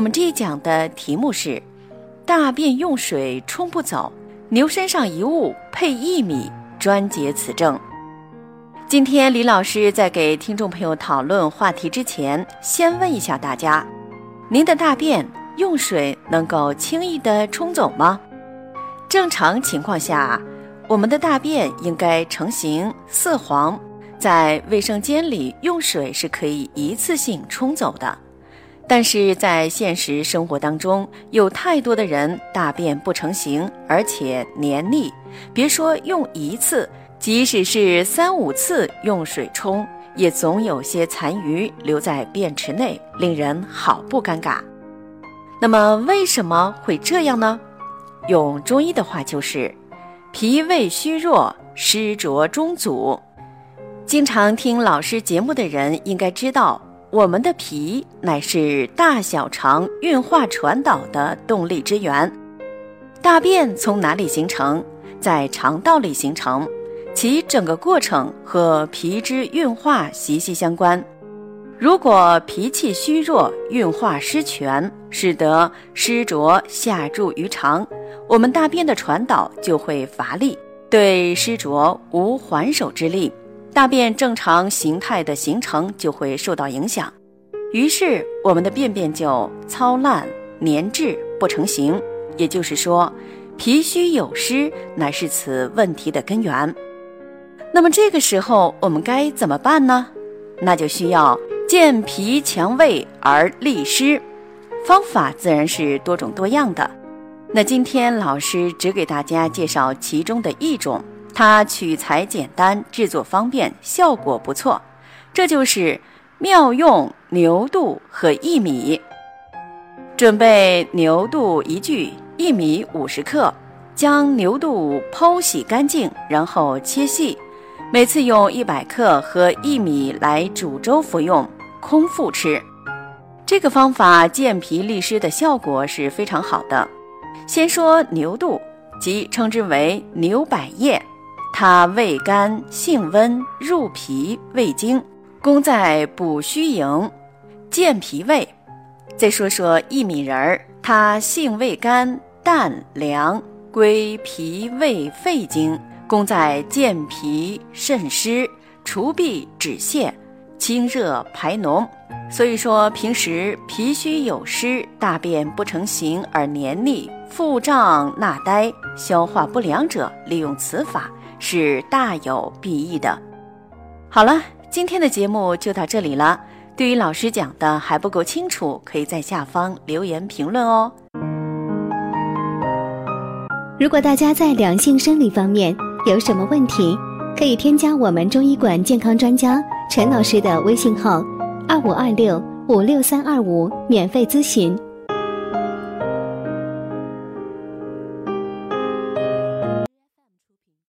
我们这一讲的题目是：大便用水冲不走，牛身上一物配薏米，专解此症。今天李老师在给听众朋友讨论话题之前，先问一下大家：您的大便用水能够轻易的冲走吗？正常情况下，我们的大便应该成型色黄，在卫生间里用水是可以一次性冲走的。但是在现实生活当中，有太多的人大便不成形，而且黏腻。别说用一次，即使是三五次用水冲，也总有些残余留在便池内，令人好不尴尬。那么为什么会这样呢？用中医的话就是脾胃虚弱，湿浊中阻。经常听老师节目的人应该知道。我们的脾乃是大小肠运化传导的动力之源，大便从哪里形成？在肠道里形成，其整个过程和脾之运化息息相关。如果脾气虚弱，运化失全，使得湿浊下注于肠，我们大便的传导就会乏力，对湿浊无还手之力。大便正常形态的形成就会受到影响，于是我们的便便就糙烂、粘滞、不成形。也就是说，脾虚有湿乃是此问题的根源。那么这个时候我们该怎么办呢？那就需要健脾强胃而利湿，方法自然是多种多样的。那今天老师只给大家介绍其中的一种。它取材简单，制作方便，效果不错。这就是妙用牛肚和薏米。准备牛肚一具，薏米五十克。将牛肚剖洗干净，然后切细。每次用一百克和薏米来煮粥服用，空腹吃。这个方法健脾利湿的效果是非常好的。先说牛肚，即称之为牛百叶。它味甘性温，入脾胃经，功在补虚营、健脾胃。再说说薏米仁儿，它性味甘淡凉，归脾胃肺经，功在健脾渗湿、除痹止泻、清热排脓。所以说，平时脾虚有湿、大便不成形而黏腻、腹胀纳呆、消化不良者，利用此法。是大有裨益的。好了，今天的节目就到这里了。对于老师讲的还不够清楚，可以在下方留言评论哦。如果大家在两性生理方面有什么问题，可以添加我们中医馆健康专家陈老师的微信号：二五二六五六三二五，免费咨询。